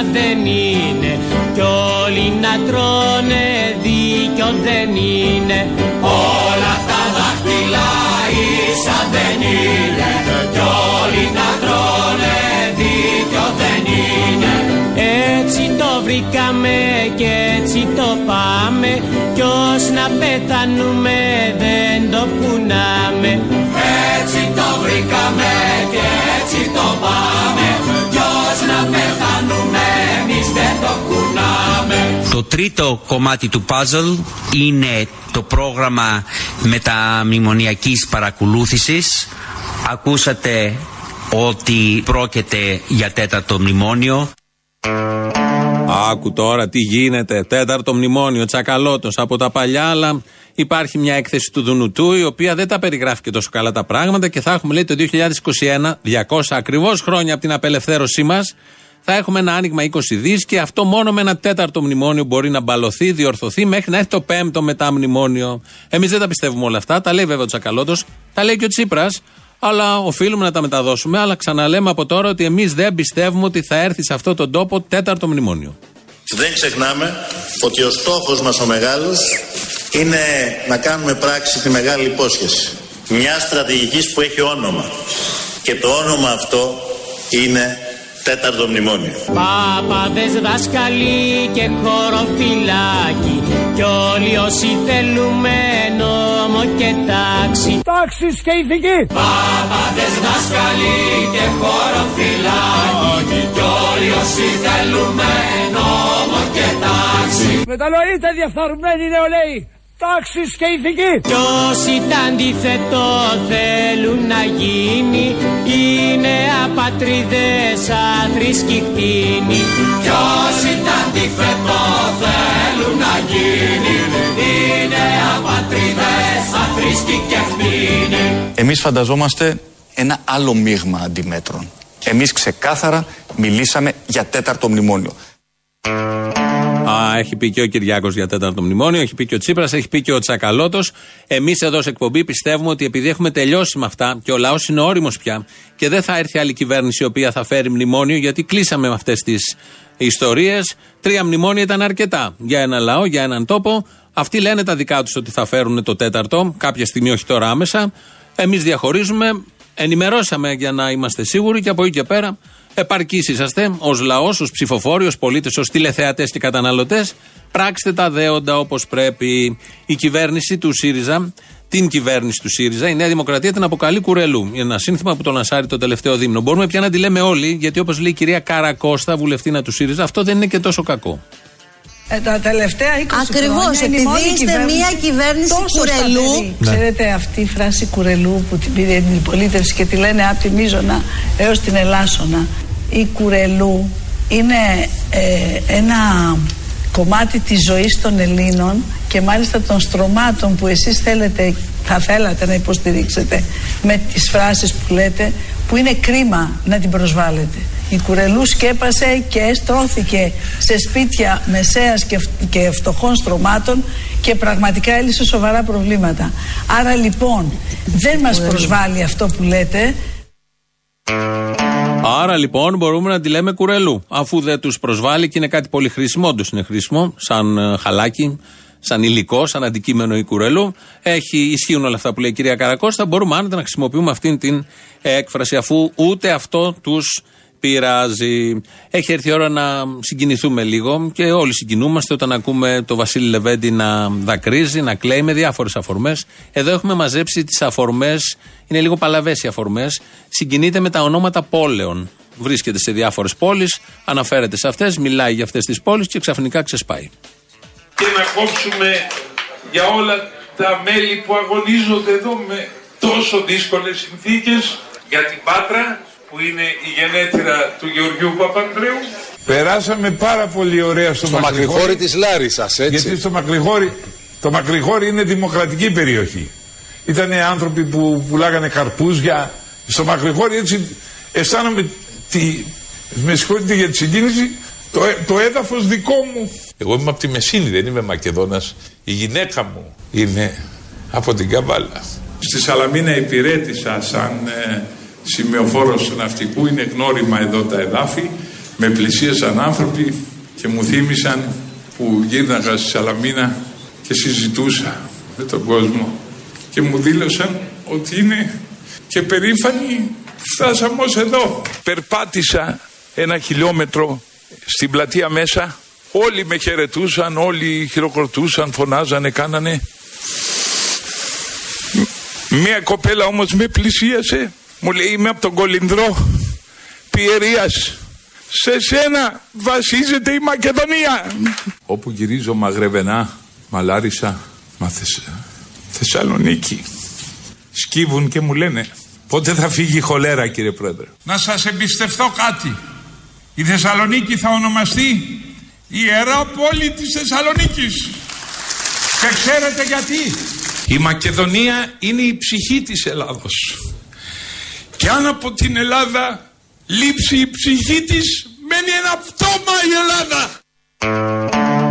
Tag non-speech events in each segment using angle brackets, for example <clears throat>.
ίσα δεν είναι. Κι όλοι να τρώνε δίκιο δεν είναι. Όλα τα δάχτυλα ίσα δεν είναι. Κι όλοι να τρώνε δίκιο δεν είναι. Έτσι το βρήκαμε και έτσι το πάμε. Κι ως να πεθανούμε δεν το κουνάμε. Έτσι το βρήκαμε και έτσι το πάμε Το τρίτο κομμάτι του puzzle είναι το πρόγραμμα μεταμνημονιακής παρακολούθησης. Ακούσατε ότι πρόκειται για τέταρτο μνημόνιο. Άκου τώρα τι γίνεται. Τέταρτο μνημόνιο, τσακαλώτος από τα παλιά, αλλά υπάρχει μια έκθεση του Δουνουτού η οποία δεν τα περιγράφει και τόσο καλά τα πράγματα και θα έχουμε λέει το 2021, 200 ακριβώς χρόνια από την απελευθέρωσή μας, θα έχουμε ένα άνοιγμα 20 δις και αυτό μόνο με ένα τέταρτο μνημόνιο μπορεί να μπαλωθεί, διορθωθεί μέχρι να έχει το πέμπτο μετά μνημόνιο. Εμείς δεν τα πιστεύουμε όλα αυτά. Τα λέει βέβαια ο Τσακαλώτος, τα λέει και ο Τσίπρας, αλλά οφείλουμε να τα μεταδώσουμε. Αλλά ξαναλέμε από τώρα ότι εμείς δεν πιστεύουμε ότι θα έρθει σε αυτόν τον τόπο τέταρτο μνημόνιο. Δεν ξεχνάμε ότι ο στόχος μας ο μεγάλος είναι να κάνουμε πράξη τη μεγάλη υπόσχεση. Μια στρατηγικής που έχει όνομα. Και το όνομα αυτό είναι τέταρτο μνημόνιο. Πάπαδες, δάσκαλοι και χωροφυλάκοι Κι όλοι όσοι θέλουμε νόμο και τάξη Τάξης και ηθική. Πάπαδες, δάσκαλοι και χωροφυλάκοι Κι όλοι όσοι θέλουμε νόμο και τάξη Μετανοείτε διαφθαρμένοι νεολαίοι. Τάξης και ηθική. Κι όσοι τα αντίθετο θέλουν να γίνει Είναι απατρίδες αθρήσκοι κτίνοι Κι όσοι τα αντίθετο θέλουν να γίνει Είναι απατρίδες αθρήσκοι και κτίνοι Εμείς φανταζόμαστε ένα άλλο μείγμα αντιμέτρων. Εμείς ξεκάθαρα μιλήσαμε για τέταρτο μνημόνιο. Α, έχει πει και ο Κυριάκος για τέταρτο μνημόνιο, έχει πει και ο Τσίπρας, έχει πει και ο Τσακαλώτος. Εμείς εδώ σε εκπομπή πιστεύουμε ότι επειδή έχουμε τελειώσει με αυτά και ο λαός είναι όριμος πια και δεν θα έρθει άλλη κυβέρνηση η οποία θα φέρει μνημόνιο, γιατί κλείσαμε με αυτές τις ιστορίες. Τρία μνημόνια ήταν αρκετά για ένα λαό, για έναν τόπο. Αυτοί λένε τα δικά τους ότι θα φέρουν το τέταρτο, κάποια στιγμή, όχι τώρα άμεσα. Εμείς διαχωρίζουμε, ενημερώσαμε για να είμαστε σίγουροι και από εκεί και πέρα επαρκείς είσαστε ως λαός, ως ψηφοφόροι, ως πολίτες, ως τηλεθεατές και καταναλωτές. Πράξτε τα δέοντα όπως πρέπει. Η κυβέρνηση του ΣΥΡΙΖΑ, την κυβέρνηση του ΣΥΡΙΖΑ, η Νέα Δημοκρατία την αποκαλεί κουρελού. Ένα σύνθημα που το λανσάρει το τελευταίο δίμηνο. Μπορούμε πια να τη λέμε όλοι, γιατί όπως λέει η κυρία Καρακώστα, βουλευτήνα του ΣΥΡΙΖΑ, αυτό δεν είναι και τόσο κακό. Ε, τα τελευταία 20 Ακριβώς, χρόνια είναι η επειδή μόνη είστε κυβέρνηση μια κυβέρνηση τόσο κουρελού. σταθερή. Ναι. Ξέρετε αυτή η φράση κουρελού που την πήρε η αντιπολίτευση και τη λένε από τη Μίζωνα έως την Ελάσσονα. Η κουρελού είναι ε, ένα κομμάτι της ζωής των Ελλήνων και μάλιστα των στρωμάτων που εσείς θέλετε, θα θέλατε να υποστηρίξετε με τις φράσεις που λέτε που είναι κρίμα να την προσβάλλετε. Η Κουρελού σκέπασε και στρώθηκε σε σπίτια μεσαίας και, φ- και φτωχών στρωμάτων και πραγματικά έλυσε σοβαρά προβλήματα. Άρα λοιπόν δεν μας προσβάλλει αυτό που λέτε. Άρα λοιπόν μπορούμε να τη λέμε κουρελού. Αφού δεν τους προσβάλλει και είναι κάτι πολύ χρήσιμο, όντως είναι χρήσιμο, σαν ε, χαλάκι, σαν υλικό, σαν αντικείμενο η κουρελού. Έχει, ισχύουν όλα αυτά που λέει η κυρία Καρακώστα. Μπορούμε άνετα να χρησιμοποιούμε αυτήν την έκφραση, αφού ούτε αυτό τους πειράζει. Έχει έρθει η ώρα να συγκινηθούμε λίγο και όλοι συγκινούμαστε όταν ακούμε το Βασίλη Λεβέντη να δακρύζει, να κλαίει με διάφορες αφορμές. Εδώ έχουμε μαζέψει τις αφορμές, είναι λίγο παλαβές οι αφορμές. Συγκινείται με τα ονόματα πόλεων. Βρίσκεται σε διάφορες πόλεις, αναφέρεται σε αυτές, μιλάει για αυτές τις πόλεις και ξαφνικά ξεσπάει. και να κόψουμε για όλα τα μέλη που αγωνίζονται εδώ με τόσο δύσκολες συνθήκες για την Πάτρα που είναι η γενέτειρα του Γεωργιού Παπανδρέου. Περάσαμε πάρα πολύ ωραία στο, Στο μακρηγόρι της Λάρισας, έτσι. Γιατί στο Μακρηγόρι, το Μακρηγόρι είναι δημοκρατική περιοχή. Ήταν άνθρωποι που πουλάγανε καρπούζια. Στο Μακρηγόρι έτσι αισθάνομαι τη, με συγχωρείτε για τη συγκίνηση, το, ε- το έδαφος δικό μου. Εγώ είμαι από τη Μεσίνη, δεν είμαι Μακεδόνας. Η γυναίκα μου είναι από την Καβάλα. Στη Σαλαμίνα υπηρέτησα σαν ε, σημεοφόρος ναυτικού, είναι γνώριμα εδώ τα εδάφη. Με πλησίασαν άνθρωποι και μου θύμισαν που γύρναγα στη Σαλαμίνα και συζητούσα με τον κόσμο και μου δήλωσαν ότι είναι και περήφανοι φτάσαμε ως εδώ. Περπάτησα ένα χιλιόμετρο στην πλατεία μέσα όλοι με χαιρετούσαν, όλοι χειροκροτούσαν, φωνάζανε, κάνανε Μία κοπέλα όμως με πλησίασε μου λέει είμαι από τον Κολυνδρό Πιερίας. Σε σένα βασίζεται η Μακεδονία όπου γυρίζω Μαγρεβενά Μαλάρισα μα Θεσσαλονίκη. Σκύβουν και μου λένε πότε θα φύγει η χολέρα κύριε Πρόεδρε; Να σας εμπιστευτώ κάτι. Η Θεσσαλονίκη θα ονομαστεί η Ιερά Πόλη της Θεσσαλονίκης. Και ξέρετε γιατί; Η Μακεδονία είναι η ψυχή της Ελλάδος και αν από την Ελλάδα λείψει η ψυχή της μένει ένα πτώμα η Ελλάδα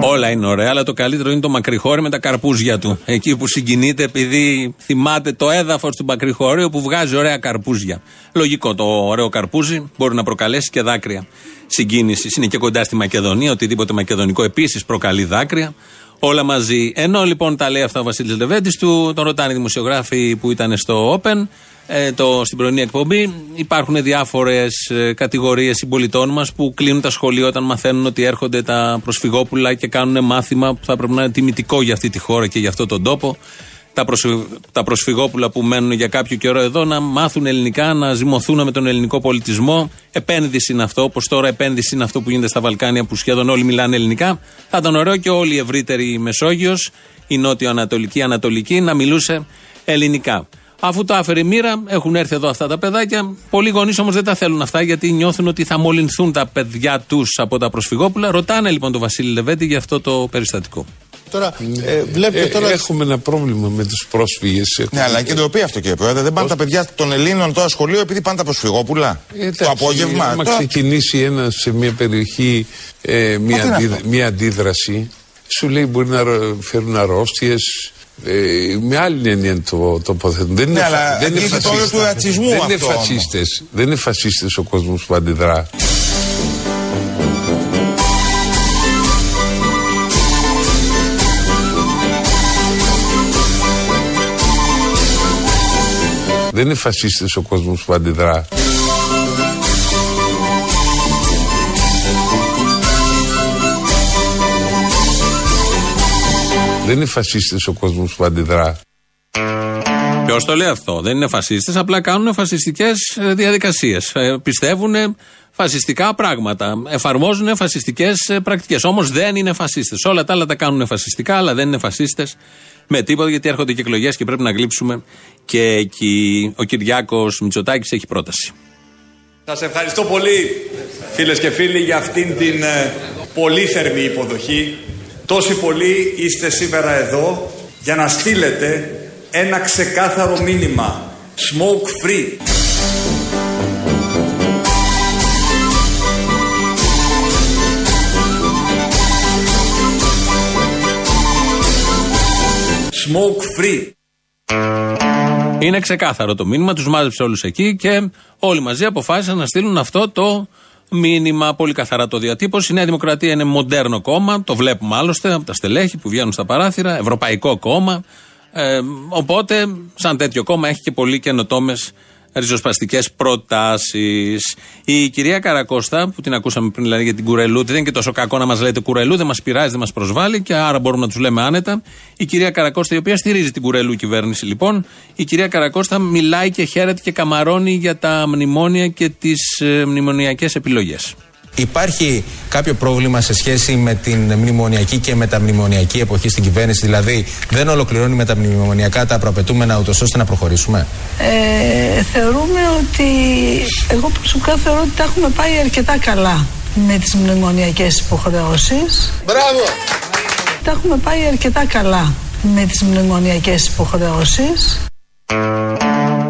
Όλα είναι ωραία, αλλά το καλύτερο είναι το μακριχώρι με τα καρπούζια του. Εκεί που συγκινείται επειδή θυμάται το έδαφος του μακριχώριου που βγάζει ωραία καρπούζια. Λογικό το ωραίο καρπούζι μπορεί να προκαλέσει και δάκρυα συγκίνηση. Είναι και κοντά στη Μακεδονία, οτιδήποτε μακεδονικό επίσης προκαλεί δάκρυα. Όλα μαζί. Ενώ λοιπόν τα λέει αυτά ο Βασίλης Λεβέντης του, τον ρωτάνε οι δημοσιογράφοι που ήταν στο Open, ε, το, στην πρωινή εκπομπή. Υπάρχουν διάφορες ε, κατηγορίες συμπολιτών μας που κλείνουν τα σχολεία όταν μαθαίνουν ότι έρχονται τα προσφυγόπουλα και κάνουν μάθημα που θα πρέπει να είναι τιμητικό για αυτή τη χώρα και για αυτόν τον τόπο. Τα, τα προσφυγόπουλα που μένουν για κάποιο καιρό εδώ να μάθουν ελληνικά, να ζυμωθούν με τον ελληνικό πολιτισμό. Επένδυση είναι αυτό, όπως τώρα επένδυση είναι αυτό που γίνεται στα Βαλκάνια που σχεδόν όλοι μιλάνε ελληνικά. Θα ήταν ωραίο και όλη η ευρύτερη Μεσόγειος, η νότιο-ανατολική, ανατολική, να μιλούσε ελληνικά. Αφού το άφερε η μοίρα, έχουν έρθει εδώ αυτά τα παιδάκια. Πολλοί γονείς όμως δεν τα θέλουν αυτά γιατί νιώθουν ότι θα μολυνθούν τα παιδιά τους από τα προσφυγόπουλα. Ρωτάνε λοιπόν τον Βασίλη Λεβέντη για αυτό το περιστατικό. Τώρα, ε, βλέπετε ε, τώρα... Έχουμε ένα πρόβλημα με τους πρόσφυγες. Ναι, αλλά και το πει αυτό κύριε Πρόεδρε. Δεν πάνε τα παιδιά των Ελλήνων τώρα σχολείο επειδή πάνε τα προσφυγόπουλα. Ε, το απόγευμα. Άμα τώρα... ξεκινήσει ένα σε μια περιοχή ε, μια, αντί, μια αντίδραση, σου λέει μπορεί να φέρουν αρρώστιες, ε, με άλλη έννοια το τοποθετούν. Δεν είναι, ναι, αλλά δεν είναι φασίστες. του ρατσισμού δεν είναι φασίστες. Δεν είναι φασίστες ο κόσμος που αντιδρά. Δεν είναι φασίστες ο κόσμος που αντιδρά. Δεν είναι φασίστες ο κόσμος που αντιδρά. Ποιος το λέει αυτό; Δεν είναι φασίστες, απλά κάνουν φασιστικές ε, διαδικασίες. Ε, πιστεύουν φασιστικά πράγματα. Εφαρμόζουν φασιστικές ε, πρακτικές. Όμως δεν είναι φασίστες. Όλα τα άλλα τα κάνουν φασιστικά, αλλά δεν είναι φασίστες με τίποτα, γιατί έρχονται και εκλογές και πρέπει να γλύψουμε και εκεί. Ο Κυριάκος Μητσοτάκης έχει πρόταση. Σας ευχαριστώ πολύ, φίλες και φίλοι, για αυτήν την πολύ θερμή υποδοχή Τόσοι πολλοί είστε σήμερα εδώ για να στείλετε ένα ξεκάθαρο μήνυμα. Smoke free. Smoke free. Είναι ξεκάθαρο το μήνυμα, τους μάζεψε όλους εκεί και όλοι μαζί αποφάσισαν να στείλουν αυτό το μήνυμα, πολύ καθαρά το διατύπωση. Η Νέα Δημοκρατία είναι μοντέρνο κόμμα, το βλέπουμε άλλωστε από τα στελέχη που βγαίνουν στα παράθυρα, ευρωπαϊκό κόμμα. Ε, οπότε, σαν τέτοιο κόμμα, έχει και πολύ καινοτόμες ριζοσπαστικές προτάσεις. Η κυρία Καρακώστα, που την ακούσαμε πριν δηλαδή για την Κουρελού, δεν είναι και τόσο κακό να μας λέτε Κουρελού, δεν μας πειράζει, δεν μας προσβάλλει και άρα μπορούμε να τους λέμε άνετα. Η κυρία Καρακώστα, η οποία στηρίζει την Κουρελού κυβέρνηση λοιπόν, η κυρία Καρακώστα μιλάει και χαίρεται και καμαρώνει για τα μνημόνια και τις ε, μνημονιακές επιλογές. Υπάρχει κάποιο πρόβλημα σε σχέση με την μνημονιακή και μεταμνημονιακή εποχή στην κυβέρνηση, δηλαδή δεν ολοκληρώνει με τα μνημονιακά τα προαπαιτούμενα ούτως ώστε να προχωρήσουμε; Ε, θεωρούμε ότι, εγώ προσωπικά θεωρώ ότι τα έχουμε πάει αρκετά καλά με τις μνημονιακές υποχρεώσεις. Μπράβο! Τα έχουμε πάει αρκετά καλά με τις μνημονιακές υποχρεώσεις.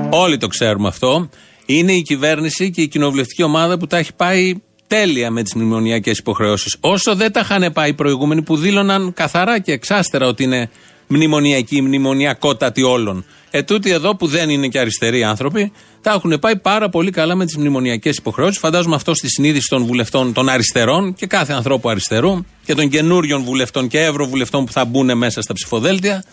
Όλοι το ξέρουμε αυτό. Είναι η κυβέρνηση και η κοινοβουλευτική ομάδα που τα έχει πάει τέλεια με τις μνημονιακές υποχρεώσεις. Όσο δεν τα είχαν πάει οι προηγούμενοι που δήλωναν καθαρά και εξάστερα ότι είναι μνημονιακή, μνημονιακότατη όλων. Ετούτοι εδώ που δεν είναι και αριστεροί άνθρωποι, τα έχουν πάει πάρα πολύ καλά με τις μνημονιακές υποχρεώσεις. Φαντάζομαι αυτό στη συνείδηση των βουλευτών των αριστερών και κάθε ανθρώπου αριστερού και των καινούριων βουλευτών και ευρωβουλευτών που θα μπουν μέσα στα ψηφοδέλτια.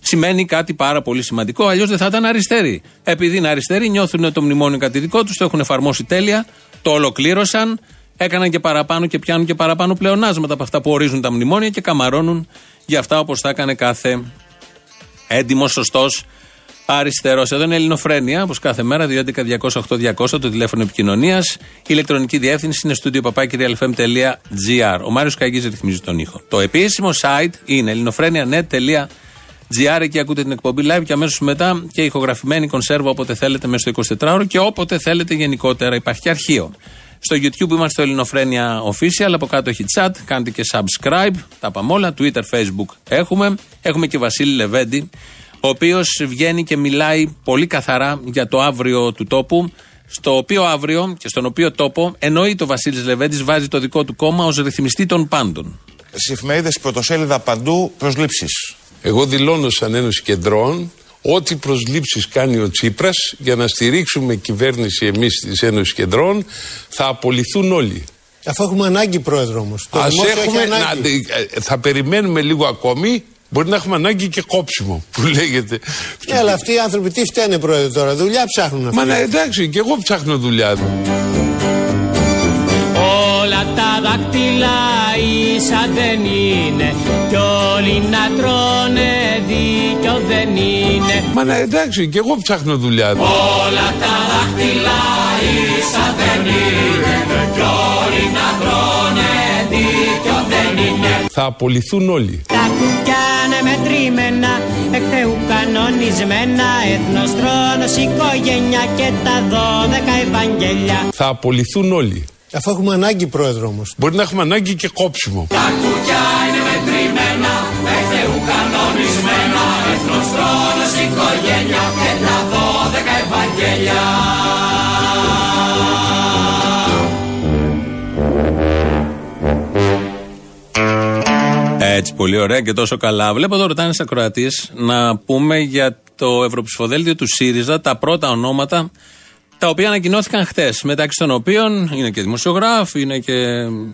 Σημαίνει κάτι πάρα πολύ σημαντικό. Αλλιώς δεν θα ήταν αριστεροί. Επειδή είναι αριστεροί, νιώθουν το μνημόνιο κάτι δικό τους, το έχουν εφαρμόσει τέλεια, το ολοκλήρωσαν, έκαναν και παραπάνω και πιάνουν και παραπάνω πλεονάσματα από αυτά που ορίζουν τα μνημόνια και καμαρώνουν για αυτά όπως θα έκανε κάθε έντιμος, σωστός αριστερός. Εδώ είναι Ελληνοφρένια, όπως κάθε μέρα, 211-208-200 το τηλέφωνο επικοινωνίας. Η ηλεκτρονική διεύθυνση είναι στο papakirialfm.gr. Ο Μάριος Καγκή ρυθμίζει τον ήχο. Το επίσημο site είναι ελληνοφρένια.net.gr. Εκεί ακούτε την εκπομπή live και αμέσως μετά και ηχογραφημένη κονσέρβα όποτε θέλετε μέσα στο 24ωρο και όποτε θέλετε γενικότερα. Υπάρχει και αρχείο. Στο YouTube είμαστε στο Ελληνοφρένια Official. Από κάτω έχει chat. Κάντε και subscribe. Τα πάμε όλα. Twitter, Facebook έχουμε. Έχουμε και Βασίλη Λεβέντη ο οποίος βγαίνει και μιλάει πολύ καθαρά για το αύριο του τόπου. Στο οποίο αύριο και στον οποίο τόπο εννοεί το Βασίλης Λεβέντης βάζει το δικό του κόμμα ως ρυθμιστή των πάντων. Στι εφημερίδε πρωτοσέλιδα παντού προσλήψεις. Εγώ δηλώνω σαν Ένωση Κεντρών ό,τι προσλήψεις κάνει ο Τσίπρας για να στηρίξουμε κυβέρνηση εμείς της Ένωσης Κεντρών θα απολυθούν όλοι. Αφού έχουμε ανάγκη, πρόεδρο όμως. έχουμε. Να, ε, θα περιμένουμε λίγο ακόμη Μπορεί να έχουμε ανάγκη και κόψιμο που λέγεται. Ναι, αλλά αυτοί οι άνθρωποι τι φταίνε πρόεδρε τώρα, δουλειά ψάχνουν αυτοί. Μα ναι, εντάξει, και εγώ ψάχνω δουλειά. Όλα τα δάχτυλα ίσα δεν είναι κι όλοι να τρώνε δίκιο δεν είναι. Μα ναι, εντάξει, και εγώ ψάχνω δουλειά. Όλα τα δάχτυλα ίσα δεν είναι κι όλοι να τρώνε δίκιο δεν είναι. Θα απολυθούν όλοι. Τα κουκιά μετρημένα εκ Θεού κανονισμένα έθνος, θρόνος, οικογένεια και τα δώδεκα Ευαγγέλια Θα απολυθούν όλοι Αφού έχουμε ανάγκη πρόεδρο όμως Μπορεί να έχουμε ανάγκη και κόψιμο Τα κουκιά είναι μετρημένα εκ Θεού κανονισμένα έθνος, θρόνος, οικογένεια και τα δώδεκα Ευαγγέλια Έτσι, πολύ ωραία και τόσο καλά. Βλέπω εδώ ρωτάνε ακροατής να πούμε για το Ευρωψηφοδέλτιο του ΣΥΡΙΖΑ τα πρώτα ονόματα τα οποία ανακοινώθηκαν χτες. Μεταξύ των οποίων είναι και δημοσιογράφοι, είναι και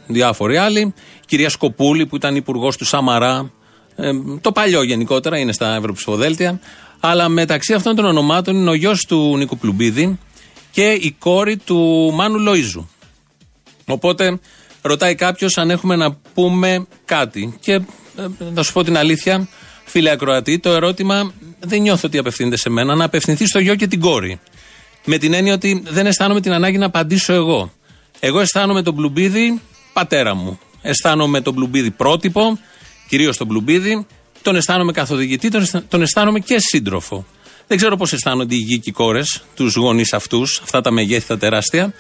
διάφοροι άλλοι. Η κυρία Σκοπούλη που ήταν υπουργός του Σαμαρά. Ε, το παλιό γενικότερα είναι στα Ευρωψηφοδέλτια. Αλλά μεταξύ αυτών των ονομάτων είναι ο γιος του Νίκου Πλουμπίδη και η κόρη του Μάνου Λοίζου. Οπότε Ρωτάει κάποιος αν έχουμε να πούμε κάτι. Και ε, να σου πω την αλήθεια, φίλε Ακροατή, το ερώτημα δεν νιώθω ότι απευθύνεται σε μένα, να απευθυνθεί στο γιο και την κόρη. Με την έννοια ότι δεν αισθάνομαι την ανάγκη να απαντήσω εγώ. Εγώ αισθάνομαι τον Μπλουμπίδη πατέρα μου. Αισθάνομαι τον Μπλουμπίδη πρότυπο, κυρίως τον Μπλουμπίδη. Τον αισθάνομαι καθοδηγητή, τον αισθάνομαι και σύντροφο. Δεν ξέρω πώς αισθάνονται οι γη και οι κόρες, τους γονείς αυτούς, αυτά τα μεγέθη τα τεράστια.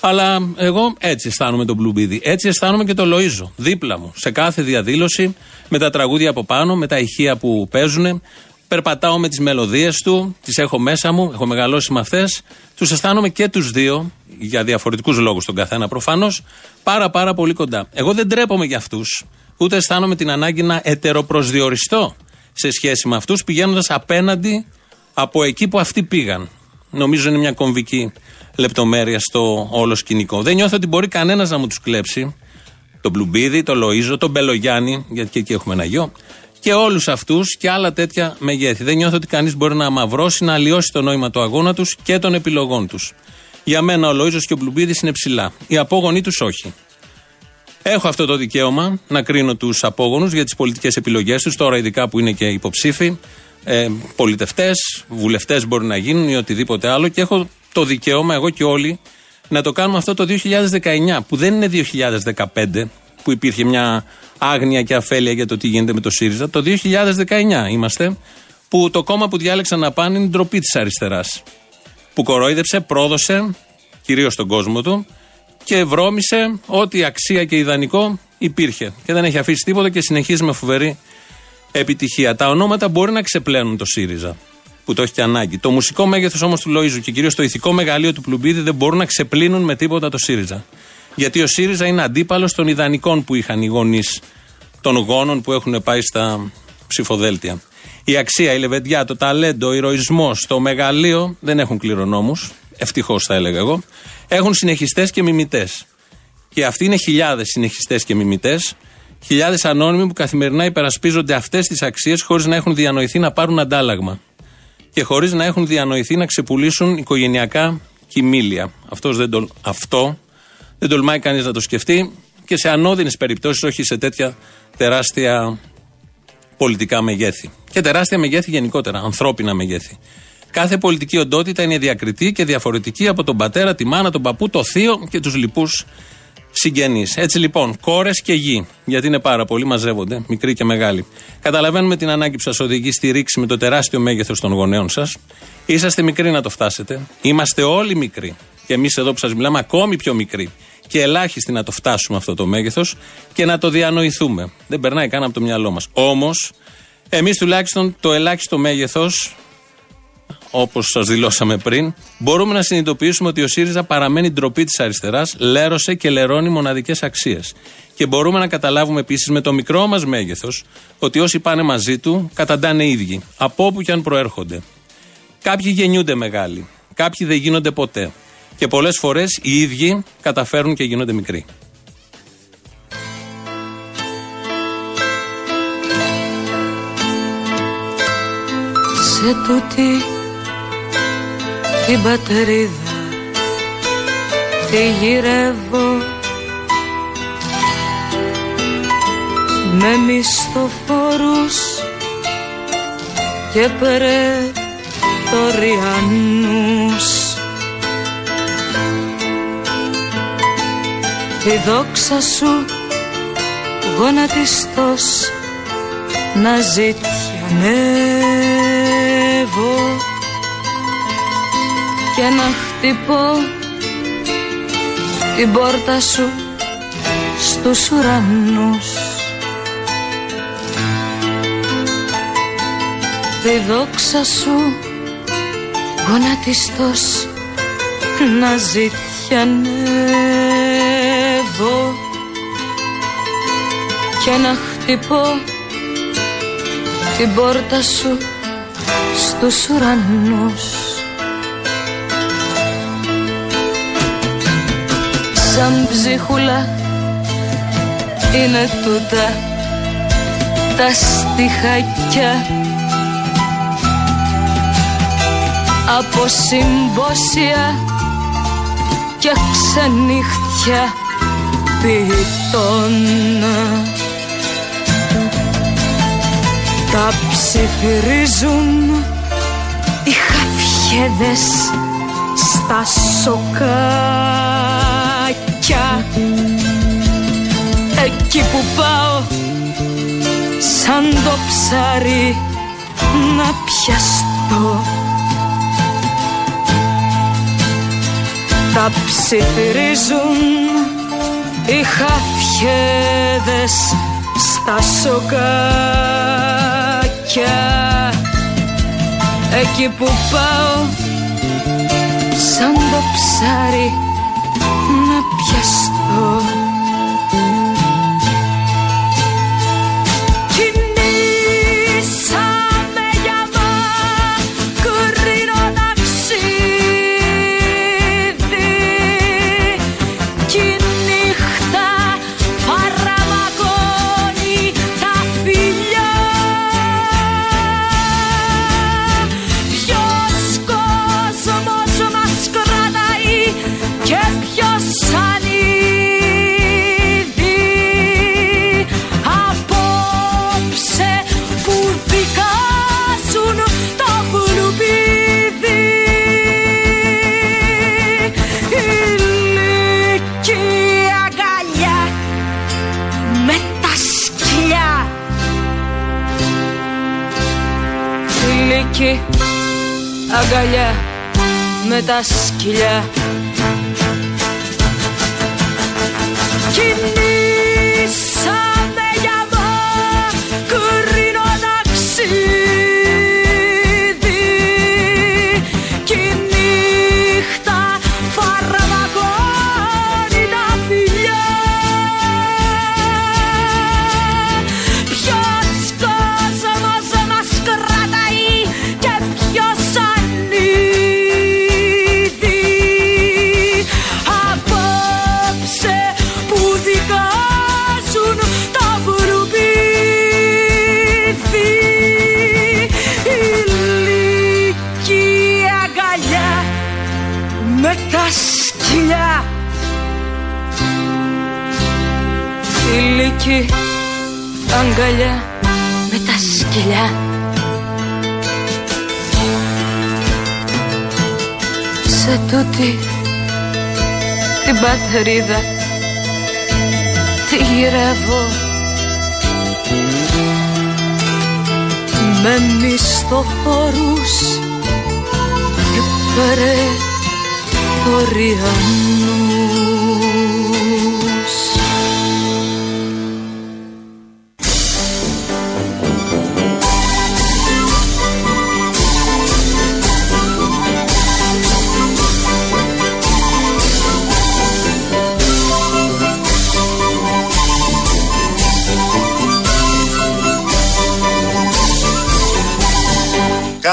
Αλλά εγώ έτσι αισθάνομαι τον Μπλουμπίδη. Έτσι αισθάνομαι και τον Λοίζο. Δίπλα μου. Σε κάθε διαδήλωση, με τα τραγούδια από πάνω, με τα ηχεία που παίζουν. Περπατάω με τις μελωδίες του, τις έχω μέσα μου, έχω μεγαλώσει με αυτές. Τους αισθάνομαι και τους δύο, για διαφορετικούς λόγους τον καθένα προφανώς, πάρα πάρα πολύ κοντά. Εγώ δεν τρέπομαι για αυτούς, ούτε αισθάνομαι την ανάγκη να ετεροπροσδιοριστώ σε σχέση με αυτούς, πηγαίνοντας απέναντι από εκεί που αυτοί πήγαν. Νομίζω είναι μια κομβική λεπτομέρεια στο όλο σκηνικό. Δεν νιώθω ότι μπορεί κανένας να μου τους κλέψει. Τον Μπλουμπίδη, τον Λοίζο, τον Μπελογιάννη, γιατί και εκεί έχουμε ένα γιο. Και όλους αυτούς και άλλα τέτοια μεγέθη. Δεν νιώθω ότι κανείς μπορεί να αμαυρώσει, να αλλοιώσει το νόημα του αγώνα τους και των επιλογών τους. Για μένα ο Λοίζο και ο Μπλουμπίδης είναι ψηλά. Οι απόγονοι τους όχι. Έχω αυτό το δικαίωμα να κρίνω τους απόγονους για τις πολιτικές επιλογές τους, τώρα ειδικά που είναι και υποψήφοι, ε, πολιτευτές, βουλευτές μπορεί να γίνουν ή οτιδήποτε άλλο και έχω το δικαίωμα, εγώ και όλοι, να το κάνουμε αυτό το 2019, που δεν είναι 2015, που υπήρχε μια άγνοια και αφέλεια για το τι γίνεται με το ΣΥΡΙΖΑ. Το 2019 είμαστε, που το κόμμα που διάλεξαν να πάνε είναι η ντροπή της αριστεράς. Που κορόιδεψε, πρόδωσε, κυρίως τον κόσμο του, και βρώμησε ό,τι αξία και ιδανικό υπήρχε. Και δεν έχει αφήσει τίποτα και συνεχίζει με φοβερή επιτυχία. Τα ονόματα μπορεί να ξεπλένουν το ΣΥΡΙΖΑ που το έχει και ανάγκη. Το μουσικό μέγεθος όμως του Λοίζου και κυρίως το ηθικό μεγαλείο του Πλουμπίδη δεν μπορούν να ξεπλύνουν με τίποτα το ΣΥΡΙΖΑ. Γιατί ο ΣΥΡΙΖΑ είναι αντίπαλος των ιδανικών που είχαν οι γονείς των γόνων που έχουν πάει στα ψηφοδέλτια. Η αξία, η λεβεντιά, το ταλέντο, ο ηρωισμός, το μεγαλείο δεν έχουν κληρονόμους. Ευτυχώς θα έλεγα εγώ. Έχουν συνεχιστές και μιμητές. Και αυτοί είναι χιλιάδες συνεχιστές και μιμητές. Χιλιάδες ανώνυμοι που καθημερινά υπερασπίζονται αυτές τις αξίες χωρίς να έχουν διανοηθεί να πάρουν αντάλλαγμα. Και χωρίς να έχουν διανοηθεί να ξεπουλήσουν οικογενειακά κοιμήλια. Αυτός δεν το, αυτό δεν τολμάει κανείς να το σκεφτεί και σε ανώδυνες περιπτώσεις, όχι σε τέτοια τεράστια πολιτικά μεγέθη. Και τεράστια μεγέθη γενικότερα, ανθρώπινα μεγέθη. Κάθε πολιτική οντότητα είναι διακριτή και διαφορετική από τον πατέρα, τη μάνα, τον παππού, το θείο και τους λοιπούς συγγενείς. Έτσι λοιπόν, κόρες και γη, γιατί είναι πάρα πολλοί, μαζεύονται, μικροί και μεγάλοι. Καταλαβαίνουμε την ανάγκη που σας οδηγεί στη ρήξη με το τεράστιο μέγεθος των γονέων σας. Είσαστε μικροί να το φτάσετε. Είμαστε όλοι μικροί. Και εμείς εδώ που σας μιλάμε, ακόμη πιο μικροί. Και ελάχιστοι να το φτάσουμε αυτό το μέγεθος και να το διανοηθούμε. Δεν περνάει καν από το μυαλό μας. Όμως, εμείς τουλάχιστον το ελάχιστο μέγεθος όπως σας δηλώσαμε πριν, μπορούμε να συνειδητοποιήσουμε ότι ο ΣΥΡΙΖΑ παραμένει ντροπή της αριστεράς, λέρωσε και λερώνει μοναδικές αξίες. Και μπορούμε να καταλάβουμε επίσης με το μικρό μας μέγεθος ότι όσοι πάνε μαζί του καταντάνε ίδιοι, από όπου και αν προέρχονται. Κάποιοι γεννιούνται μεγάλοι, κάποιοι δεν γίνονται ποτέ. Και πολλές φορές οι ίδιοι καταφέρουν και γίνονται μικροί. Σε τούτη την πατρίδα. Τη γυρεύω με μισθοφόρους και περαιτωριανούς τη δόξα σου γονατιστός να ζητιανεύω και να χτυπώ την πόρτα σου στους ουρανούς. Τη δόξα σου γονατιστός να ζητιανεύω και να χτυπώ την πόρτα σου στους ουρανούς σαν ψίχουλα. Είναι τούτα τα στιχακιά. Από συμπόσια και ξενύχτια ποιητών. Τα ψιθυρίζουν οι χαφιέδες στα σοκά Εκεί που πάω σαν το ψάρι να πιαστώ. Τα ψιθυρίζουν οι χαφιέδες στα σοκάκια. Εκεί που πάω σαν το ψάρι να πιαστώ τα σκυλιά την πατρίδα τη γυρεύω. Με μισθοφόρους και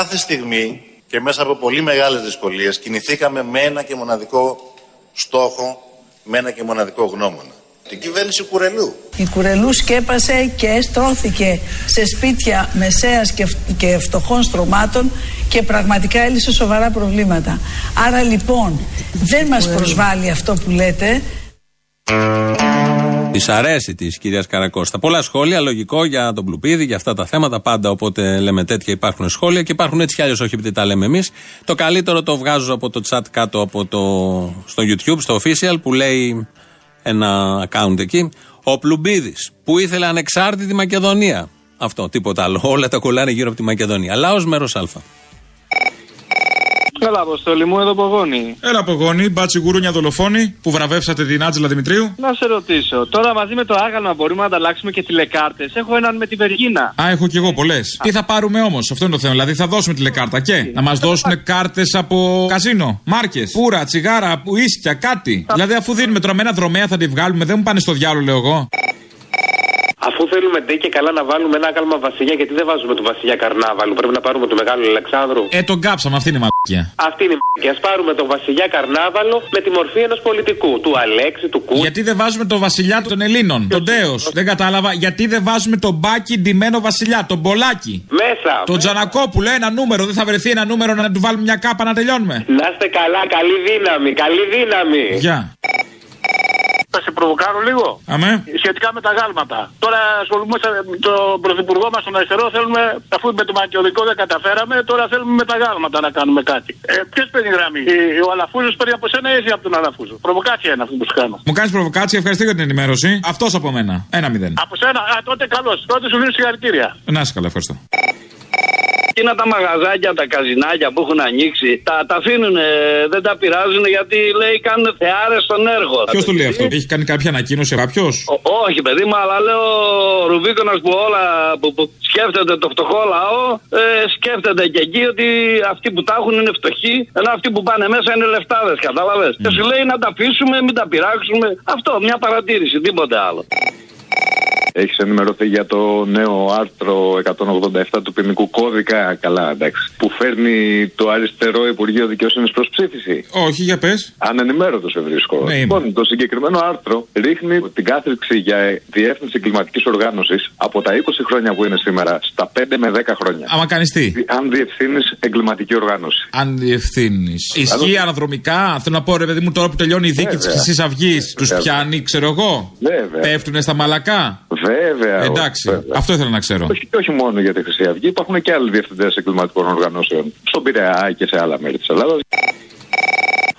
Κάθε στιγμή και μέσα από πολύ μεγάλες δυσκολίες κινηθήκαμε με ένα και μοναδικό στόχο, με ένα και μοναδικό γνώμονα. Την κυβέρνηση Κουρελού. Η Κουρελού σκέπασε και στρώθηκε σε σπίτια μεσαίας και, φ- και φτωχών στρωμάτων και πραγματικά έλυσε σοβαρά προβλήματα. Άρα λοιπόν δεν μας προσβάλλει αυτό που λέτε. Της αρέσει της κυρίας Καρακώστα. Πολλά σχόλια, λογικό για τον Πλουπίδη, για αυτά τα θέματα. Πάντα όποτε λέμε τέτοια υπάρχουν σχόλια και υπάρχουν έτσι κι αλλιώς, όχι επειδή τα λέμε εμείς. Το καλύτερο το βγάζω από το chat κάτω από το, στο YouTube, στο official, που λέει ένα account εκεί. Ο Πλουμπίδη που ήθελε ανεξάρτητη Μακεδονία. Αυτό, τίποτα άλλο. Όλα τα κολλάνε γύρω από τη Μακεδονία. Λαό μέρος Α. Καλά, αποστολή μου, εδώ πογόνη. Έλα Πογόνη, μπάτσι γουρούνια δολοφόνη που βραβεύσατε την Άτζελα Δημητρίου. Να σε ρωτήσω, τώρα μαζί με το άγαλμα μπορούμε να ανταλλάξουμε και τηλεκάρτες; Έχω έναν με τη Βεργίνα. Α, έχω κι εγώ πολλές. Τι θα πάρουμε όμως, αυτό είναι το θέμα. Δηλαδή θα δώσουμε τηλεκάρτα και; Να μας δώσουν κάρτες από καζίνο, μάρκες, πουρα, τσιγάρα, ίσκια, κάτι. Δηλαδή αφού δίνουμε τώρα με ένα δρομέα θα τη βγάλουμε, δεν μου πάνε στο διάλογο, λέω εγώ. Αφού θέλουμε ντε και καλά να βάλουμε ένα άκαλμα βασιλιά, γιατί δεν βάζουμε το βασιλιά Καρνάβαλου. Πρέπει να πάρουμε το μεγάλο Αλεξάνδρου. Ε, τον κάψαμε, αυτή είναι η μαλακία. Αυτή είναι η μ***. Και ας πάρουμε τον βασιλιά Καρνάβαλο με τη μορφή ενός πολιτικού. Του Αλέξη, του Κού. Γιατί δεν βάζουμε τον βασιλιά των Ελλήνων, τον Τέος. Δεν κατάλαβα. Γιατί δεν βάζουμε τον μπάκι ντυμένο βασιλιά, τον Μπολάκι. Μέσα. Τον Τζανακόπουλο, ένα νούμερο. Δεν θα βρεθεί ένα νούμερο να του βάλουμε μια κάπα να τελειώνουμε. Να είστε καλά, καλή δύναμη, καλή δύναμη. Γεια. Θα σε προβοκάρω λίγο. Αμέ. Σχετικά με τα γάλματα. Τώρα ασχολούμαστε με τον πρωθυπουργό μας τον αριστερό. Θέλουμε, αφού με το μακιωδικό δεν καταφέραμε, τώρα θέλουμε με τα γάλματα να κάνουμε κάτι. Ε, Ποιος παίρνει γραμμή, Ε, ο Αλαφούζος παίρνει από σένα ή εσύ από τον Αλαφούζο; Προβοκάτσια είναι αυτό που σου κάνω. Μου κάνεις προβοκάτσια, ευχαριστώ για την ενημέρωση. Αυτός από μένα. Ένα μηδέν. Από σένα, α, τότε καλώς. Τότε σου δίνω συγχαρητήρια. Να είσαι καλά, ευχαριστώ. Εκείνα τα μαγαζάκια, τα καζινάκια που έχουν ανοίξει, τα, τα αφήνουν, δεν τα πειράζουν γιατί λέει κάνουν θεάρες στον έργο. Ποιος το λέει αυτό, έχει κάνει κάποια ανακοίνωση κάποιο. Ο- όχι, παιδί μου, αλλά λέω ο Ρουβίκονας που όλα που, που σκέφτεται το φτωχό λαό, ε, σκέφτεται και εκεί ότι αυτοί που τα έχουν είναι φτωχοί, ενώ αυτοί που πάνε μέσα είναι λεφτάδες, κατάλαβες. Και σου λέει να τα αφήσουμε, μην τα πειράξουμε. Αυτό, μια παρατήρηση, τίποτε άλλο. Έχεις ενημερωθεί για το νέο άρθρο 187 του ποινικού κώδικα; Καλά, εντάξει. Που φέρνει το αριστερό Υπουργείο Δικαιοσύνης προς ψήφιση. Όχι, για πες. Ανενημέρωτος σε βρίσκω. Ναι, είμαι. λοιπόν, το συγκεκριμένο άρθρο ρίχνει την κάθριξη για διεύθυνση εγκληματική οργάνωσης από τα 20 χρόνια που είναι σήμερα στα 5 με 10 χρόνια. Άμα κάνεις τι; Αν διευθύνεις εγκληματική οργάνωση. Αν διευθύνεις. Ισχύει αναδρομικά. Θέλω να πω, ρε παιδί μου, τώρα που τελειώνει η δίκη της Βέβαια. Χρυσής Αυγής, τους Βέβαια. πιάνει, ξέρω εγώ. Βέβαια. Πέφτουνε στα μαλακά. Βέβαια. Εντάξει, βέβαια. αυτό ήθελα να ξέρω. Όχι, και όχι μόνο για τη Χρυσή Αυγή, υπάρχουν και άλλοι διευθυντές εγκληματικών οργανώσεων. Στον Πειραιά και σε άλλα μέρη της Ελλάδας.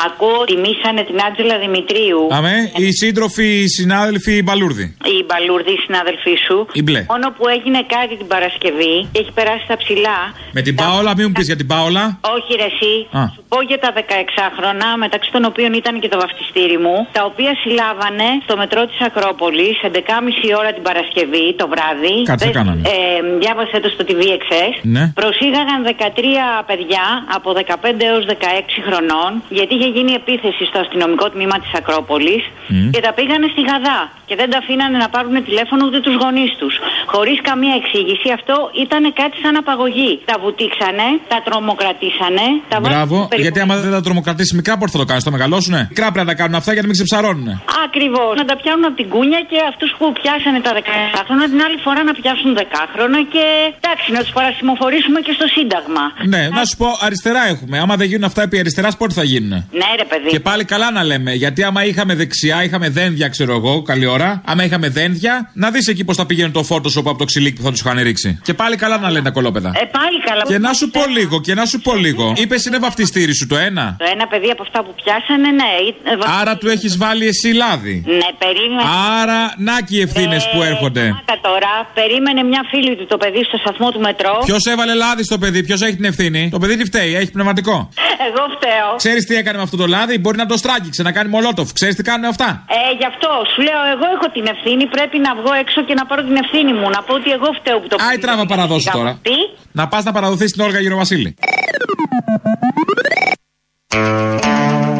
Ακούω ότι τιμήσανε την Άτζελα Δημητρίου. Αμέ, οι σύντροφοι, οι συνάδελφοι, οι μπαλούρδοι. Η Μπαλούρδη, η συνάδελφή σου. Η μπλε. Μόνο που έγινε κάτι την Παρασκευή και έχει περάσει στα ψηλά. Με την Πάολα, μην μου πεις για την Πάολα. Όχι, ρε, εσύ. Α. Σου πω για τα 16χρονα, μεταξύ των οποίων ήταν και το βαφτιστήρι μου, τα οποία συλλάβανε στο μετρό της Ακρόπολης 11.30 ώρα την Παρασκευή το βράδυ. Κάτι θα Δες- κάνανε. Ε, διάβασε το στο TVXS. Ναι. Προσήγαγαν 13 παιδιά από 15 έως 16 χρονών, γιατί είχε γίνει επίθεση στο αστυνομικό τμήμα της Ακρόπολης Μμ. και τα πήγανε στη Γαδά. Και δεν τα αφήνανε να πάρουν τηλέφωνο ούτε τους γονείς τους. Χωρίς καμία εξήγηση. Αυτό ήταν κάτι σαν απαγωγή. Τα βουτήξανε, τα τρομοκρατήσανε, τα βάλανε Μπράβο, στο γιατί άμα δεν τα τρομοκρατήσει μικρά, πώ θα το κάνει, το μεγαλώσουνε. Μικρά πρέπει να τα κάνουν αυτά για να μην ξεψαρώνουνε. Ακριβώς. Να τα πιάνουν από την κούνια και αυτούς που πιάσανε τα 17 χρόνια την άλλη φορά να πιάσουν 10 χρόνια και εντάξει, να τους παρασημοφορήσουμε και στο Σύνταγμα. Ναι, να σου πω, αριστερά έχουμε. Άμα δεν γίνουν αυτά επί αριστεράς, πότε θα γίνουν. Ναι, ρε παιδί. Και πάλι καλά να λέμε. Γιατί άμα είχαμε δεξιά, είχαμε δένδια, ξέρω εγώ, καλή ώρα. Άμα είχαμε δένδια, να δεις εκεί πώς θα πήγαινε το Photoshop από το ξυλίκι που θα τους είχαν ρίξει. Και πάλι καλά να λένε τα κολόπεδα. Ε, πάλι καλά. Και να σου πω λίγο, και να σου πω λίγο. Είπες είναι βαφτιστήρι σου το ένα. Το ένα παιδί από αυτά που πιάσανε, ναι. ε, βα- Άρα του έχεις βάλει εσύ λάδι. Ναι, περίμενε. Άρα, να και οι ευθύνες που έρχονται. Άκα τώρα, περίμενε μια φίλη του το παιδί στο σταθμό του μετρό. Ποιος έβαλε λάδι στο παιδί, ποιος έχει την ευθύνη; Το παιδί τι φταίει, έχει πνευματικό. <laughs> Εγώ φταίω. Ξέρεις τι έκανε με αυτό το λάδι, μπορεί να το στράγγιξε, να κάνει μολότοφ. Ξέρεις τι κάνουν αυτά; Ε, γι' αυτό σου λέω, εγώ έχω την ευθύνη. Πρέπει να βγω έξω και να πάρω την ευθύνη μου. Να πω ότι εγώ φταίω που το Άι τράβα παραδώσει τώρα. Τι; Να πας να παραδοθείς την Όλγα Γεροβασίλη.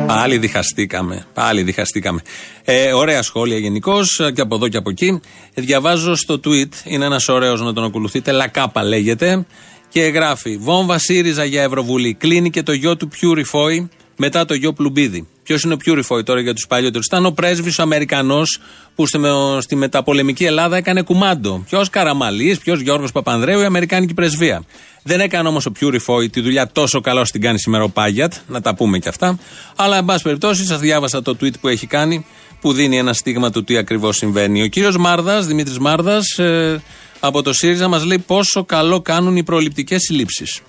Πάλι διχαστήκαμε. Πάλι διχαστήκαμε. Ε, ωραία σχόλια γενικώς και από εδώ και από εκεί. Ε, διαβάζω στο tweet, είναι ένας ωραίος να τον ακολουθείτε. Λακάπα λέγεται. Και γράφει: Βόμβα ΣΥΡΙΖΑ για Ευρωβουλή. Κλείνει και το γιο του Purify μετά το γιο Πλουμπίδη. Ποιος είναι ο Purify τώρα για τους παλιότερους; Ήταν ο πρέσβης ο Αμερικανός που στη, στη μεταπολεμική Ελλάδα έκανε κουμάντο. Ποιος Καραμαλής, ποιος Γιώργος Παπανδρέου, η Αμερικάνικη πρεσβεία. Δεν έκανε όμως ο Purify τη δουλειά τόσο καλά όσο την κάνει σήμερα ο Πάγιατ, να τα πούμε και αυτά. Αλλά, εν πάση περιπτώσει, σας διάβασα το tweet που έχει κάνει, που δίνει ένα στίγμα του τι ακριβώς συμβαίνει. Ο κύριος Μάρδας, Δημήτρης Μάρδας, ε, από το ΣΥΡΙΖΑ, μας λέει πόσο καλό κάνουν οι προληπτικές συλλήψεις.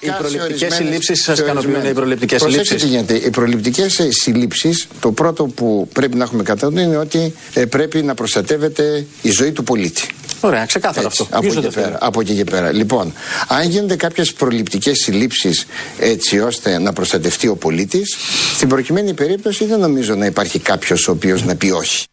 Οι προληπτικές συλλήψεις σας ικανοποιούν οι προληπτικές Προσέξτε συλλήψεις; τι γίνεται. Οι προληπτικές συλλήψεις, το πρώτο που πρέπει να έχουμε κατά νου είναι ότι ε, πρέπει να προστατεύεται η ζωή του πολίτη. Ωραία, ξεκάθαρο Έτσι, αυτό. Από Ποιος εκεί, δεν το πέρα, θέλει. από εκεί και πέρα. Λοιπόν, αν γίνονται κάποιες προληπτικές συλλήψεις έτσι ώστε να προστατευτεί ο πολίτης, στην προκειμένη περίπτωση δεν νομίζω να υπάρχει κάποιος ο οποίος να πει όχι.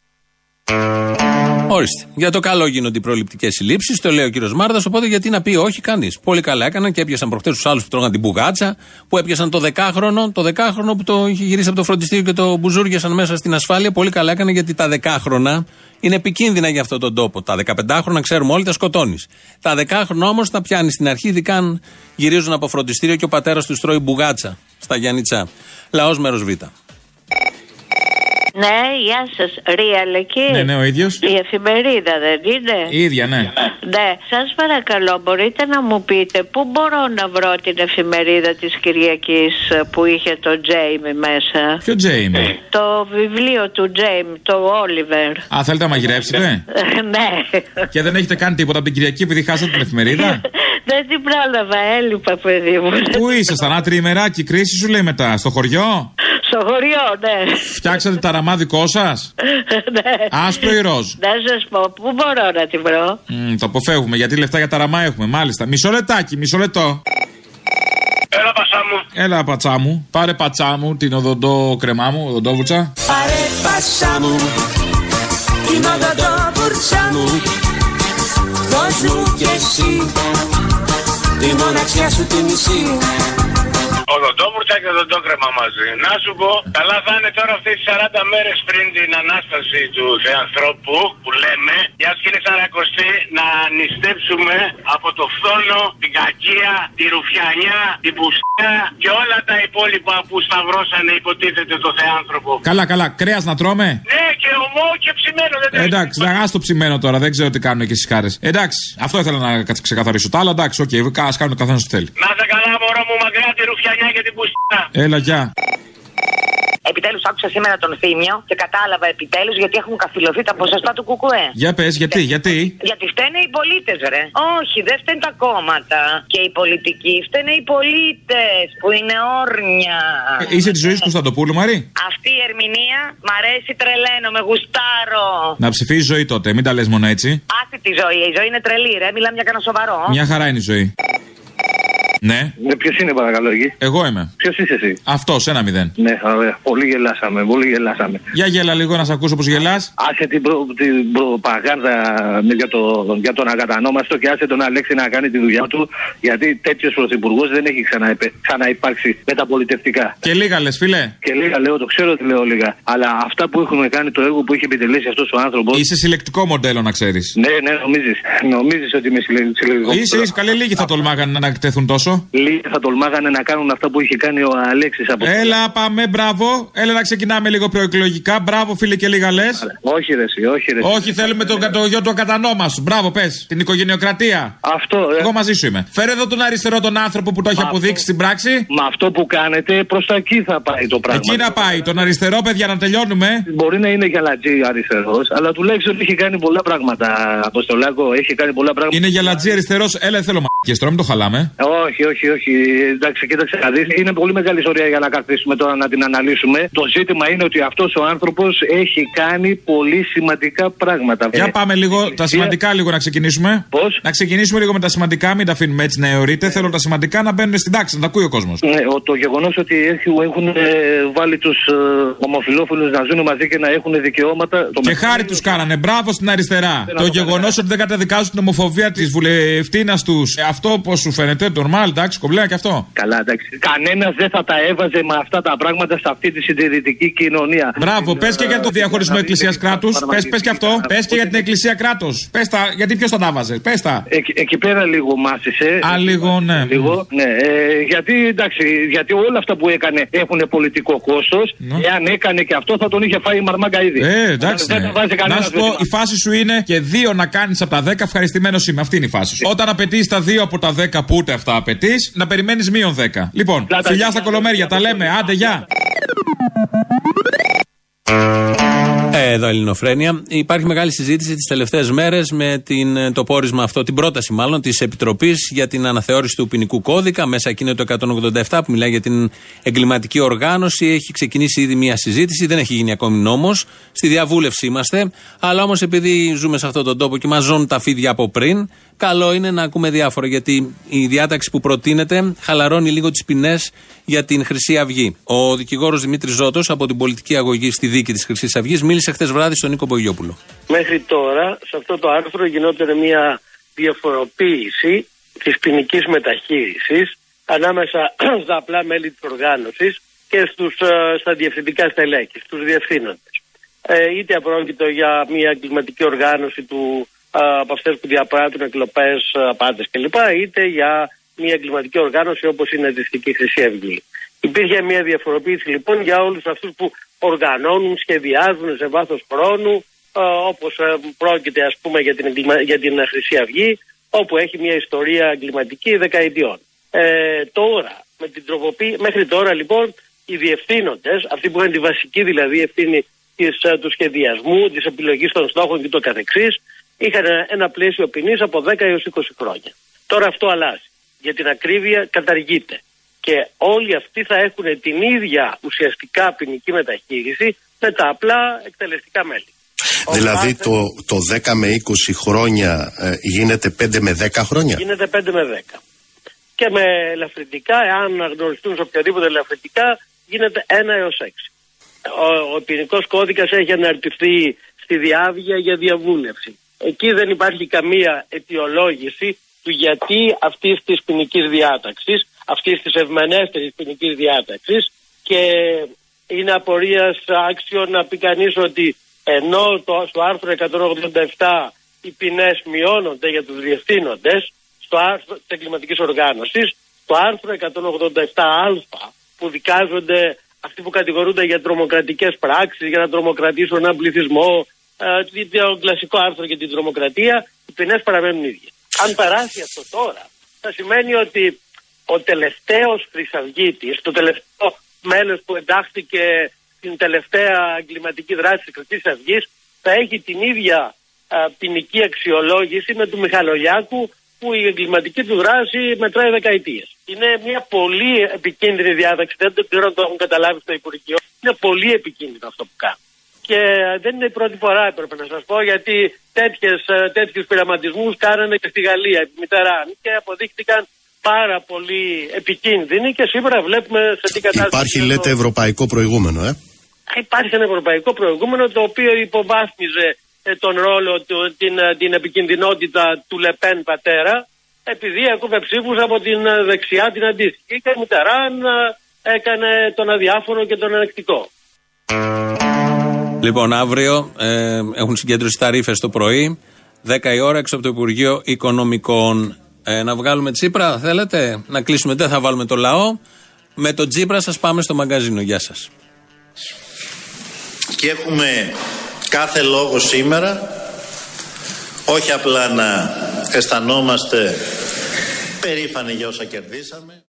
Ορίστε. Για το καλό γίνονται οι προληπτικές συλλήψεις, το λέει ο κύριος Μάρδα. Οπότε γιατί να πει όχι κανείς. Πολύ καλά έκαναν και έπιασαν προχτές τους άλλους που τρώγαν την μπουγάτσα, που έπιασαν το δεκάχρονο, το δεκάχρονο που το είχε γυρίσει από το φροντιστήριο και το μπουζούργιασαν μέσα στην ασφάλεια. Πολύ καλά έκαναν γιατί τα δεκάχρονα είναι επικίνδυνα για αυτόν τον τόπο. Τα 15χρονα ξέρουμε όλοι τα σκοτώνεις. Τα δεκάχρονα όμως τα πιάνεις στην αρχή, ειδικά αν γυρίζουν από φροντιστήριο και ο πατέρας τους τρώει μπουγάτσα στα Γιάννητσά. Λαός μέρος Β. Ναι, γεια σας. Real εκεί. Ναι, ναι, ο ίδιος. Η εφημερίδα δεν είναι. Η ίδια, ναι. Ναι, σας παρακαλώ, μπορείτε να μου πείτε πού μπορώ να βρω την εφημερίδα της Κυριακής που είχε το Τζέιμι μέσα; Ποιο Τζέιμι; Το βιβλίο του Τζέιμι, το Όλιβερ. Α, θέλετε να μαγειρέψετε; <laughs> ναι. Και δεν έχετε κάνει τίποτα από την Κυριακή επειδή χάσατε την εφημερίδα; <laughs> Δεν την πρόλαβα, έλειπα, παιδί μου. Πού ήσασταν, ένα τριημεράκι, κρίση σου λέει μετά, στο χωριό; Στο χωριό, ναι. Φτιάξατε τα ραμά δικό σας; <laughs> ναι. Άσπρο ή ροζ; Να σας πω, πού μπορώ να τη βρω; Μμ, το αποφεύγουμε γιατί λεφτά για τα ραμά έχουμε. Μάλιστα. Μισό λεπτάκι, μισό λεπτό. Έλα, πασά μου. Έλα, πατσά μου. Πάρε πατσά μου την οδοντό κρεμά μου, οδοντόβουρτσα. Πάρε πάσα μου Την οδοντόβουρτσα μου Δώσ' μου κι εσύ Τη μοναξιά σου τη μισή Οδοντόβουρτσα και οδοντόκρεμα μαζί. Να σου πω, καλά θα είναι τώρα αυτές τι 40 μέρες πριν την ανάσταση του Θεανθρώπου που λέμε, για κύριε Σαρακοστή, να νηστέψουμε από το φθόνο, την κακία, τη ρουφιανιά, την πουστιά και όλα τα υπόλοιπα που σταυρώσανε υποτίθεται το Θεάνθρωπο. Καλά, καλά. Κρέας να τρώμε; Ναι, και ωμό και ψημένο δεν Ε, Εντάξει, να το ψημένο τώρα, δεν ξέρω τι κάνουν εκεί στις χώρες. Εντάξει, αυτό ήθελα να κα- ξεκαθαρίσω. Τα άλλα εντάξει, οκ, ας κάνουν ο καθένας τι θέλει. Να 'σαι καλά, μωρό μου, μακριά τη ρουφιανιά και την πουστιά. Έλα, γεια. Επιτέλους άκουσα σήμερα τον Θήμιο και κατάλαβα επιτέλους γιατί έχουν καθηλωθεί τα ποσοστά του Κουκουέ. Για πες, γιατί, γιατί; Γιατί φταίνε οι πολίτες, ρε. Όχι, δεν φταίνουν τα κόμματα και οι πολιτικοί. Φταίνε οι πολίτες που είναι όρνια. Ε, Είσαι της ζωής Κωνσταντοπούλου, Μαρή; Αυτή η ερμηνεία μ' αρέσει τρελαίνω, με γουστάρω. Να ψηφίσεις ζωή τότε, μην τα λες μόνο έτσι. Άσε τη ζωή, η ζωή είναι τρελή, ρε. Μιλάμε για κανένα σοβαρό. Μια χαρά είναι η ζωή. Ναι. Ναι, ποιος είναι παρακαλώ εκεί; Εγώ είμαι. Ποιος είσαι εσύ; Αυτός, ένα μηδέν. Ναι, ωραία. Πολύ γελάσαμε, πολύ γελάσαμε. Για γέλα λίγο να σε ακούσω πώς γελάς. Άσε την, προ, την προπαγάνδα για, το, για τον ακατανόμαστο και άσε τον Αλέξη να κάνει τη δουλειά του. Γιατί τέτοιος πρωθυπουργός δεν έχει ξαναεπε- ξαναυπάρξει μεταπολιτευτικά. Και λίγα λες, φιλέ. Και λίγα λέω, το ξέρω ότι λέω λίγα. Αλλά αυτά που έχουμε κάνει, το έργο που έχει επιτελέσει αυτός ο άνθρωπο. Είσαι συλλεκτικό μοντέλο, να ξέρεις. Ναι, ναι, νομίζεις. Νομίζεις ότι είμαι συλλε- συλλογικό. Είσαι, είσαι καλή, λίγοι θα τολμάγανε να εκτεθούν τόσο. Λίγοι θα τολμάγανε να κάνουν αυτά που είχε κάνει ο Αλέξης από Έλα, πάμε, μπράβο. Έλα να ξεκινάμε λίγο προεκλογικά. Μπράβο, φίλε, και λίγα λες. Όχι, ρε, εσύ, όχι, ρε. εσύ. Όχι, θέλουμε τον το γιο του ακατανόμα σου. Μπράβο, πες. Την οικογενειοκρατία. Αυτό, ε. Εγώ μαζί σου είμαι. Φέρε εδώ τον αριστερό τον άνθρωπο που το έχει αποδείξει στην πράξη. Με αυτό που κάνετε, προς τα εκεί θα πάει το πράγμα. Εκεί να πάει. Τον αριστερό, παιδιά, να τελειώνουμε. Μπορεί να είναι γαλατζή αριστερός, αλλά τουλάχιστον έχει κάνει πολλά πράγματα. Αποστολάκο, έχει κάνει πολλά πράγματα. Είναι γυαλατζή αριστερός. Έλα, θέλω μαγικέ τώρα, μην το χαλάμε. Όχι, όχι, όχι. Εντάξει, κοίταξε να δεις. Είναι πολύ μεγάλη ιστορία για να καθίσουμε τώρα να την αναλύσουμε. Το ζήτημα είναι ότι αυτός ο άνθρωπος έχει κάνει πολύ σημαντικά πράγματα. Για Ε, πάμε λίγο, τα σημαντικά λίγο να ξεκινήσουμε. Πώς; Να ξεκινήσουμε λίγο με τα σημαντικά, μην τα αφήνουμε έτσι να αιωρείτε. Θέλω τα σημαντικά να μπαίνουν στην τάξη, να τα ακούει ο κόσμος. Ναι, ο- το γεγονός ότι έχουν, έχουν ε, βάλει τους ε, ομοφυλόφιλους να ζουν μαζί και να έχουν δικαιώματα. Το Και χάρη τους κάνανε. Μπράβο στην αριστερά. Το γεγονός ότι δεν καταδικάζουν την ομοφοβία της βουλευτήνας τους. Αυτό πώς σου φαίνεται, νορμάλ, εντάξει, κομπλέα και αυτό. Καλά, εντάξει. Κανένας δεν θα τα έβαζε με αυτά τα πράγματα σε αυτή τη συντηρητική κοινωνία. Μπράβο, πες και για το διαχωρισμό εκκλησίας κράτους. Πες πες και αυτό. Πες και για την εκκλησία κράτο. Πες τα, γιατί ποιος θα τα βάζε. Πες τα. Εκεί, εκεί πέρα λίγο μάσησε. Α, λίγο, ναι. Λίγο, ναι. Ε, γιατί, εντάξει, γιατί όλα αυτά που έκανε έχουν πολιτικό κόστος. Εάν έκανε και αυτό θα τον είχε φάει η μαρμάγκα ήδη. Ε, εντάξει. Δεν ναι. τα βάζει Να κανένα σου πω, η φάση σου είναι και δύο να κάνεις από τα δέκα. Ευχαριστημένος είμαι. Αυτή είναι η φάση σου. Όταν απαιτείς τα δύο από τα δέκα που ούτε αυτά απαιτείς, να περιμένεις μείον δέκα. Λοιπόν, φιλιά στα κολομέρια, τα λέμε. Άντε, γεια. Ε, Εδώ Ελληνοφρένια. Υπάρχει μεγάλη συζήτηση τις τελευταίες μέρες με την, το πόρισμα αυτό, την πρόταση μάλλον της Επιτροπής για την αναθεώρηση του ποινικού κώδικα. Μέσα εκεί είναι το 187 που μιλάει για την εγκληματική οργάνωση. Έχει ξεκινήσει ήδη μια συζήτηση, δεν έχει γίνει ακόμη νόμος. Στη διαβούλευση είμαστε. Αλλά όμως επειδή ζούμε σε αυτόν τον τόπο και μα ζώνουν τα φίδια από πριν, καλό είναι να ακούμε διάφορα. Γιατί η διάταξη που προτείνεται χαλαρώνει λίγο τις ποινές για την Χρυσή Αυγή. Ο δικηγόρος Δημήτρης Ζώτος από την πολιτική αγωγή στη δίκη της Χρυσής Αυγής μίλησε χθες βράδυ στον Νίκο Μπογιόπουλο. Μέχρι τώρα σε αυτό το άρθρο γινόταν μια διαφοροποίηση της ποινική μεταχείρισης ανάμεσα <clears throat> στα απλά μέλη της οργάνωσης και στους, ε, στα διευθυντικά στελέχη, στους διευθύνοντες. Ε, είτε απρόκειτο για μια εγκληματική οργάνωση του, ε, από αυτές που διαπράττουν εκλοπές, ε, απάτες κλπ. είτε για μια εγκληματική οργάνωση όπως είναι η Δυτική Χρυσή Αυγή. Υπήρχε μια διαφοροποίηση λοιπόν για όλους αυτούς που οργανώνουν, σχεδιάζουν σε βάθος χρόνου ε, όπως ε, πρόκειται ας πούμε για την, εγκλημα- για την ε, Χρυσή Αυγή όπου έχει μια ιστορία εγκληματική δεκαετιών. Ε, τώρα, με την τροποποίηση, μέχρι τώρα λοιπόν οι διευθύνοντες, αυτοί που είχαν τη βασική δηλαδή ευθύνη της, ε, του σχεδιασμού, της επιλογής των στόχων και το καθεξής, είχαν ένα- ένα πλαίσιο ποινής από 10 έως 20 χρόνια. Τώρα αυτό αλλάζει. Για την ακρίβεια καταργείται. Και όλοι αυτοί θα έχουν την ίδια ουσιαστικά ποινική μεταχείριση με τα απλά εκτελεστικά μέλη. Δηλαδή το, το 10 με 20 χρόνια ε, γίνεται 5 με 10 χρόνια; Γίνεται 5 με 10. Και με ελαφρυντικά, εάν γνωριστούν σε οποιαδήποτε ελαφρυντικά, γίνεται 1 έως 6. Ο, ο ποινικός κώδικας έχει αναρτηθεί στη διάβια για διαβούλευση. Εκεί δεν υπάρχει καμία αιτιολόγηση του γιατί αυτής της ποινική διάταξης, αυτής της ευμενέστερης ποινική διάταξης και είναι απορίας άξιο να πει κανείς ότι ενώ το, στο άρθρο 187 οι ποινές μειώνονται για τους διευθύνοντες, στο άρθρο της εγκληματικής οργάνωσης, το άρθρο 187α που δικάζονται αυτοί που κατηγορούνται για τρομοκρατικές πράξεις, για να τρομοκρατήσουν έναν πληθυσμό, ε, το κλασικό άρθρο για την τρομοκρατία, οι ποινές παραμένουν ίδιες. Αν περάσει αυτό τώρα, θα σημαίνει ότι ο τελευταίος χρυσαυγήτης, το τελευταίο μέλος που εντάχθηκε στην τελευταία εγκληματική δράση της Χρυσή Αυγής, θα έχει την ίδια α, ποινική αξιολόγηση με του Μιχαλολιάκου που η εγκληματική του δράση μετράει δεκαετίες. Είναι μια πολύ επικίνδυνη διάταξη. Δεν το ξέρω αν το έχουν καταλάβει στο Υπουργείο. Είναι πολύ επικίνδυνο αυτό που κάνουν. Και δεν είναι η πρώτη φορά, έπρεπε να σας πω, γιατί τέτοιους πειραματισμούς κάνανε και στη Γαλλία, επί Μιτεράν, και αποδείχτηκαν πάρα πολύ επικίνδυνη και σήμερα βλέπουμε σε τι κατάσταση. Υπάρχει, είναι λέτε, το- ευρωπαϊκό προηγούμενο, ε; Υπάρχει ένα ευρωπαϊκό προηγούμενο το οποίο υποβάθμιζε ε, τον ρόλο του, την, ε, την επικινδυνότητα του Λεπέν πατέρα επειδή ακούβε ψήφους από την ε, δεξιά την αντίστοιχη και η Μιτεράν ε, έκανε τον αδιάφορο και τον ανεκτικό. Λοιπόν, αύριο ε, έχουν συγκέντρωση ταρήφε το πρωί, 10 η ώρα έξω από το Υπουργείο Οικονομικών. Ε, να βγάλουμε Τσίπρα, θέλετε, να κλείσουμε. Δεν θα βάλουμε το λαό. Με τον Τσίπρα σας πάμε στο μαγκαζίνο. Γεια σας. Και έχουμε κάθε λόγο σήμερα όχι απλά να αισθανόμαστε περήφανοι για όσα κερδίσαμε.